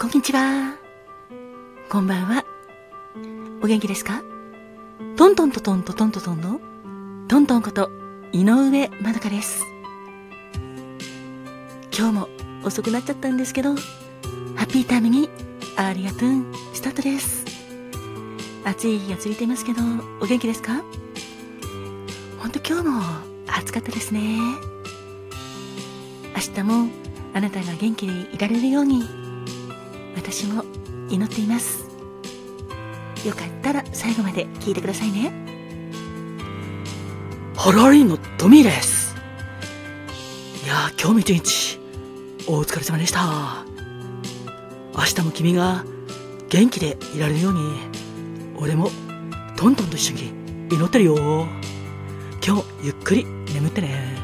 こんにちは。こんばんは。お元気ですか？トントントントントントントンのトントンこと井上まどかです。今日も遅くなっちゃったんですけど、ハッピータイムにありがとうスタートです。暑い日が続いてますけど、お元気ですか？ほんと今日も暑かったですね。明日もあなたが元気でいられるように私も祈っています。よかったら最後まで聞いてくださいね。ハラリンのトミーですいや今日も一日お疲れ様でした。明日も君が元気でいられるように俺もトントンと一緒に祈ってるよ。今日ゆっくり眠ってね。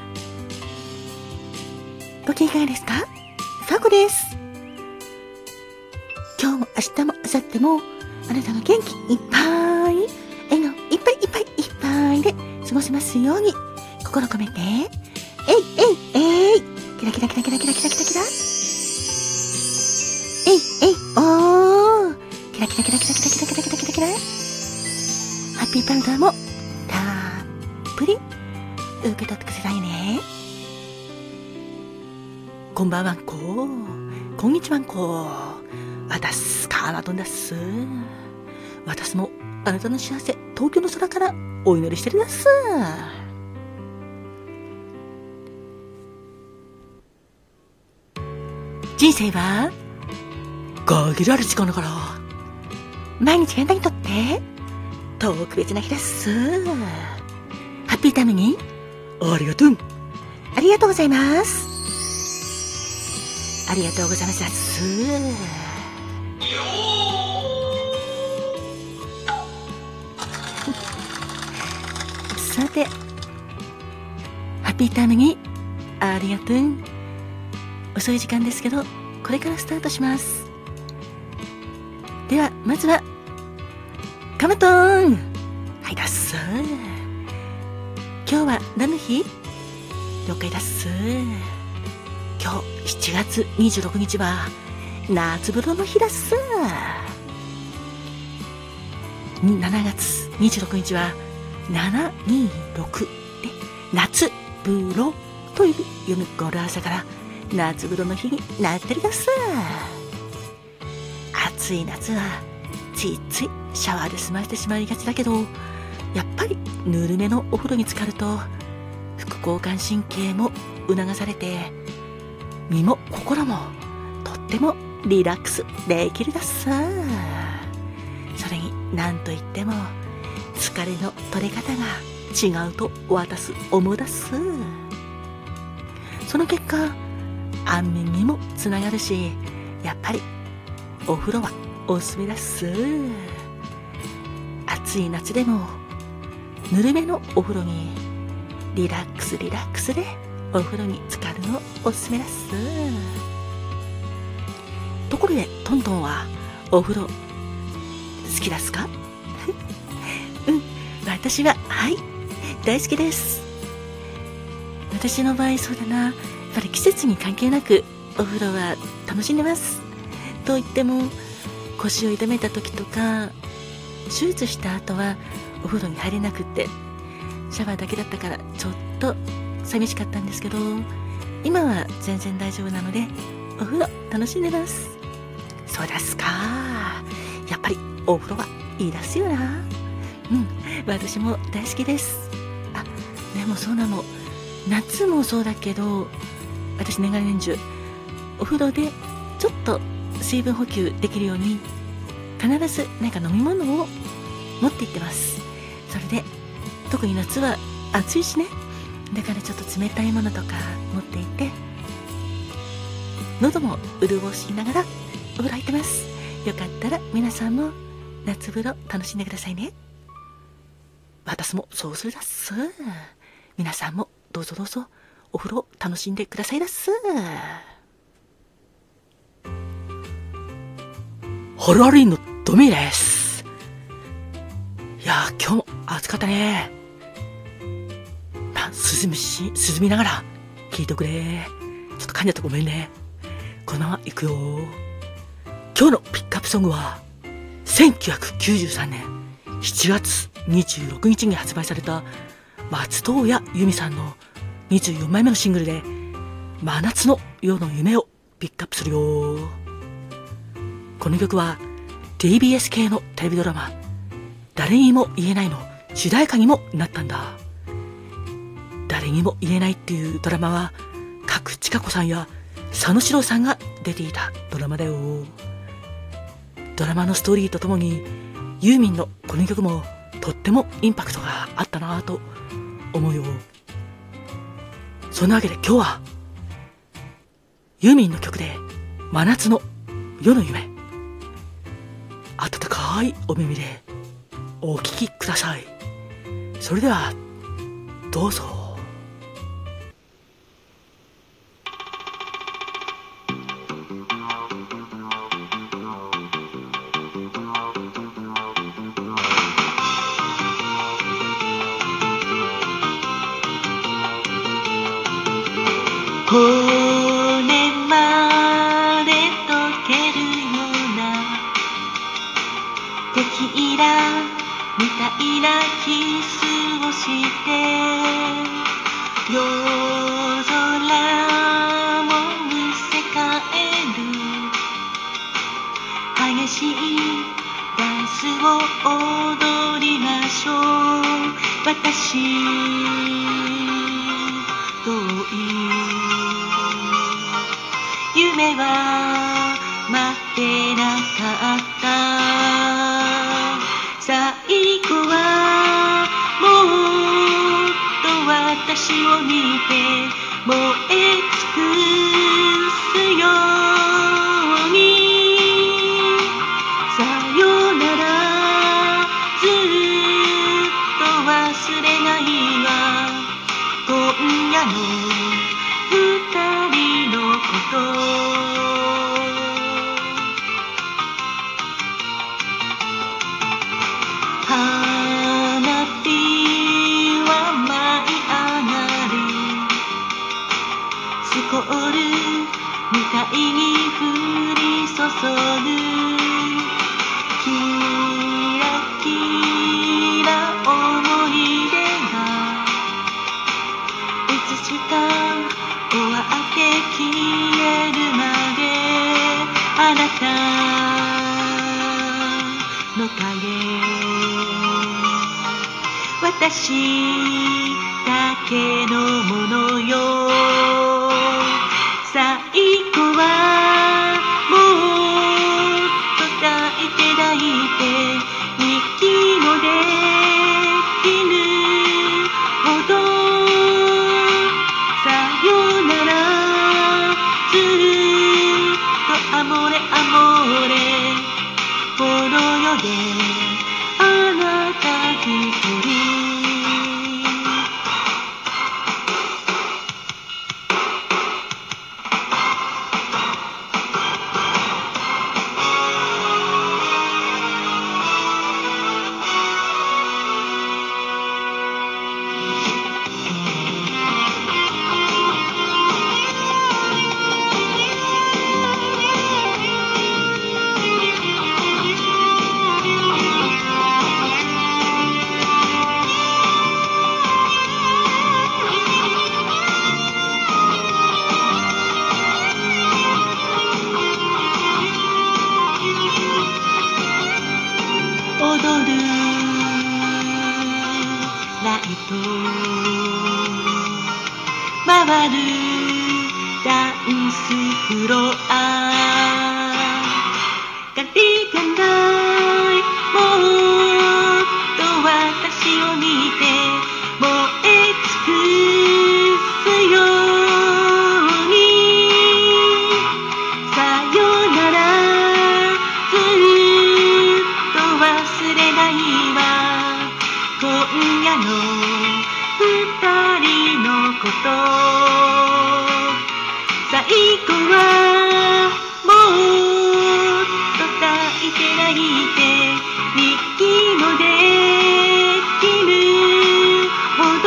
ご機嫌いかがですか？ファコです今日も明日も明後日もあなたが元気いっぱい笑顔いっぱいいっぱいいっぱいで過ごせますように心込めて。えいえいえい。キラキラキラキラキラキラキラキラ。えいえい。おー。キラキラキラキラキラキラキラキラキラキラ。ハッピーパウダーもたっぷり受け取ってくださいね。こんばんはんここんにちはんこ私カーナトンです。私もあなたの幸せ、東京の空からお祈りしてるです。人生は限られる時間だから。毎日あなたにとって特別な日です。ハッピータイムにありがとう。ありがとうございます。ありがとうございます。さて、ハッピータイムにありがとう。遅い時間ですけど、これからスタートします。では、まずは、カマトーンはいだっす。今日は何の日？了解だっす。今日7月26日は夏風呂の日だっす。7月26日は726で夏風呂という読む語呂合わせから夏風呂の日になってるだっす暑い夏はついついシャワーで済ましてしまいがちだけどやっぱりぬるめのお風呂に浸かると副交感神経も促されて身も心もとってもリラックスできるだすそれに何といっても疲れの取れ方が違うと私思うだす。その結果安眠にもつながるしやっぱりお風呂はおすすめだす。暑い夏でもぬるめのお風呂にリラックスリラックスでお風呂に浸かるのおすすめだす。ところでトントンはお風呂好きですか？うん私は、はい、大好きです。私の場合そうだな、やっぱり季節に関係なくお風呂は楽しんでます。と言っても、腰を痛めた時とか、手術した後はお風呂に入れなくって、シャワーだけだったからちょっと寂しかったんですけど、今は全然大丈夫なので、お風呂楽しんでます。そうですか。やっぱりお風呂はいいですよな。うん、私も大好きです。あ、でもそうなの。夏もそうだけど、私年がら年中、お風呂でちょっと水分補給できるように、必ず何か飲み物を持って行ってます。それで、特に夏は暑いしね。だからちょっと冷たいものとか持っていて、喉も潤しながらお風呂入ってます。よかったら皆さんも夏風呂楽しんでくださいね。私もそうするだっす。皆さんもどうぞどうぞお風呂楽しんでくださいだっす。ホロアリンのドミです。いや今日も暑かったね。まあ、涼みし、涼みながら聞いてくれ。ちょっと噛んじゃったごめんね。このまま行くよ。今日のピックアップソングは、1993年7月26日に発売された松任谷由実さんの24枚目のシングルで、真夏の夜の夢をピックアップするよ。この曲は TBS 系のテレビドラマ、誰にも言えないの主題歌にもなったんだ。誰にも言えないっていうドラマは、角千佳子さんや佐野史郎さんが出ていたドラマだよ。ドラマのストーリーとともに、ユーミンのこの曲もとってもインパクトがあったなぁと思うよ。そんなわけで今日は、ユーミンの曲で真夏の夜の夢。温かいお耳でお聴きください。それでは、どうぞ。骨まで溶けるような」「テいらみたいなキスをして」「夜空も見せ変える」「激しいダンスを踊りましょう私」夢は待ってなかった。最後はもっと私を見て燃え尽くすよ。いつしか終わって消えるまであなたの影。私モレアモレ。この世で。風呂あがりがないもっと私を見て燃え尽くすようにさよならずっと忘れないわ今夜の二人のことはもっと抱いてないて日記もできるほど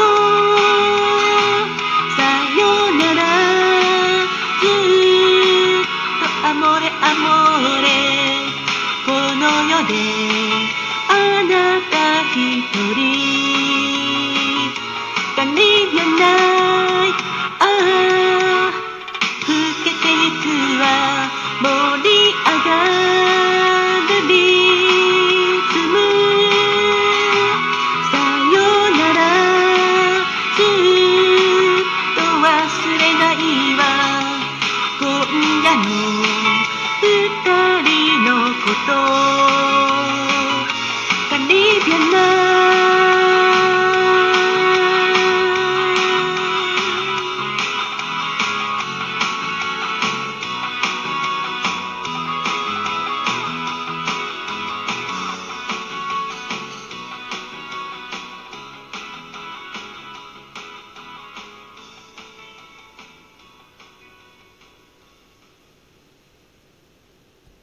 さよならずっとあもれあもれ。この世であなた一人。